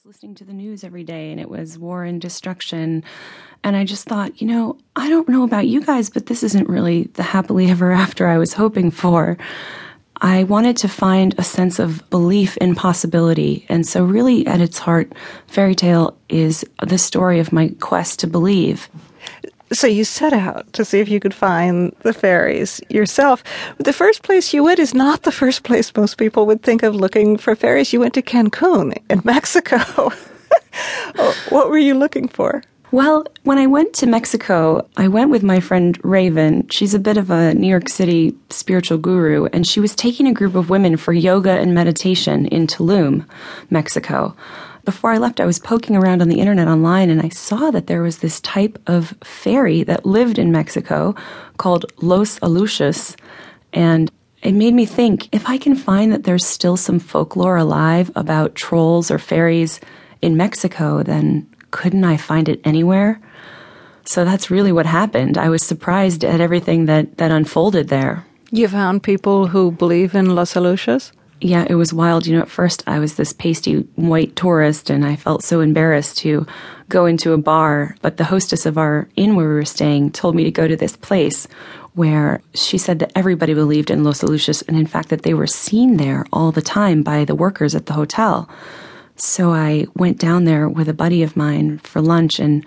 was listening to the news every day and it was war and destruction. And I just thought, you know, I don't know about you guys, but this isn't really the happily ever after I was hoping for. I wanted to find a sense of belief in possibility. And so, really, at its heart, Faery Tale is the story of my quest to believe. So you set out to see if you could find the fairies yourself. The first place you went is not the first place most people would think of looking for fairies. You went to Cancun in Mexico. what were you looking for? Well, when I went to Mexico, I went with my friend Raven. She's a bit of a New York City spiritual guru, and she was taking a group of women for yoga and meditation in Tulum, Mexico before I left, I was poking around on the internet online and I saw that there was this type of fairy that lived in Mexico called Los Aluxes. And it made me think if I can find that there's still some folklore alive about trolls or fairies in Mexico, then couldn't I find it anywhere? So that's really what happened. I was surprised at everything that, that unfolded there. You found people who believe in Los Aluxes? Yeah, it was wild. You know, at first I was this pasty white tourist and I felt so embarrassed to go into a bar. But the hostess of our inn where we were staying told me to go to this place where she said that everybody believed in Los Aluxes and in fact that they were seen there all the time by the workers at the hotel. So I went down there with a buddy of mine for lunch and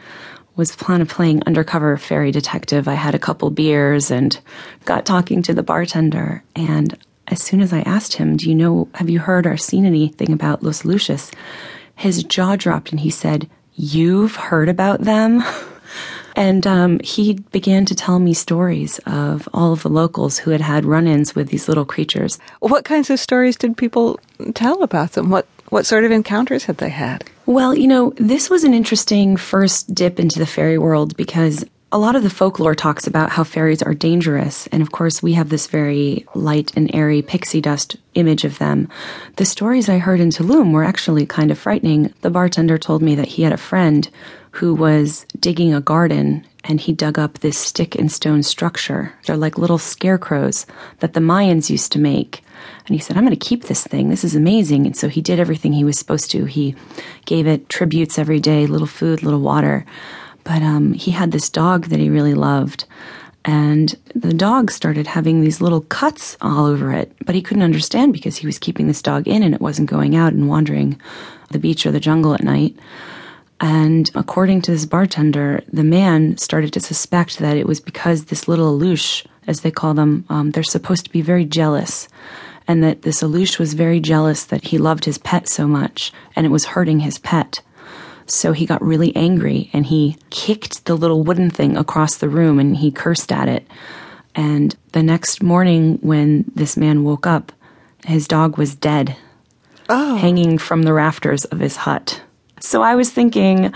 was plan of playing undercover fairy detective. I had a couple beers and got talking to the bartender and as soon as I asked him, Do you know, have you heard or seen anything about Los Aluxes? His jaw dropped and he said, You've heard about them? and um, he began to tell me stories of all of the locals who had had run ins with these little creatures. What kinds of stories did people tell about them? What, what sort of encounters had they had? Well, you know, this was an interesting first dip into the fairy world because a lot of the folklore talks about how fairies are dangerous, and of course, we have this very light and airy pixie dust image of them. The stories I heard in Tulum were actually kind of frightening. The bartender told me that he had a friend who was digging a garden and he dug up this stick and stone structure. They're like little scarecrows that the Mayans used to make. And he said, I'm going to keep this thing. This is amazing. And so he did everything he was supposed to. He gave it tributes every day, little food, little water. But um, he had this dog that he really loved. And the dog started having these little cuts all over it, but he couldn't understand because he was keeping this dog in and it wasn't going out and wandering the beach or the jungle at night. And according to this bartender, the man started to suspect that it was because this little alux, as they call them, um, they're supposed to be very jealous. And that this alux was very jealous that he loved his pet so much and it was hurting his pet. So he got really angry and he kicked the little wooden thing across the room and he cursed at it. And the next morning, when this man woke up, his dog was dead, oh. hanging from the rafters of his hut. So I was thinking,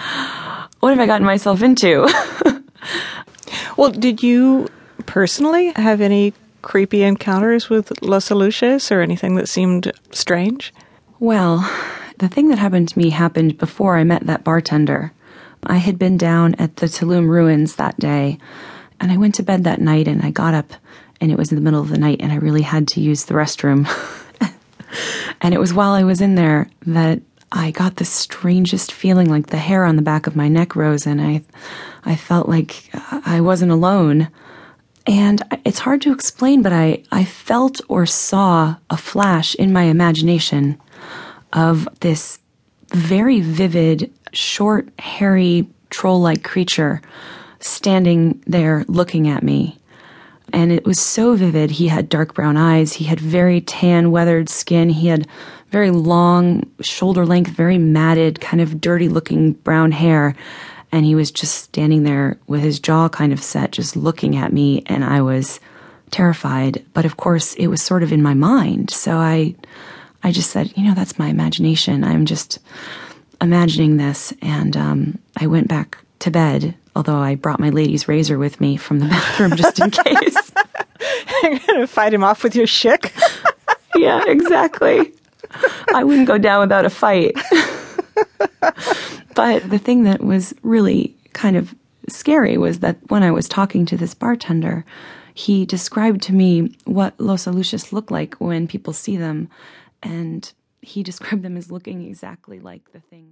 what have I gotten myself into? well, did you personally have any creepy encounters with Los Aluxes or anything that seemed strange? Well, the thing that happened to me happened before I met that bartender. I had been down at the Tulum ruins that day, and I went to bed that night and I got up and it was in the middle of the night and I really had to use the restroom. and it was while I was in there that I got the strangest feeling like the hair on the back of my neck rose and I I felt like I wasn't alone. And it's hard to explain, but I, I felt or saw a flash in my imagination of this very vivid, short, hairy, troll like creature standing there looking at me. And it was so vivid. He had dark brown eyes. He had very tan, weathered skin. He had very long, shoulder length, very matted, kind of dirty looking brown hair. And he was just standing there with his jaw kind of set, just looking at me. And I was terrified. But of course, it was sort of in my mind. So I I just said, you know, that's my imagination. I'm just imagining this. And um, I went back to bed, although I brought my lady's razor with me from the bathroom just in case. You're going to fight him off with your Schick? yeah, exactly. I wouldn't go down without a fight. but the thing that was really kind of scary was that when I was talking to this bartender, he described to me what Los Aluxes look like when people see them and he described them as looking exactly like the thing.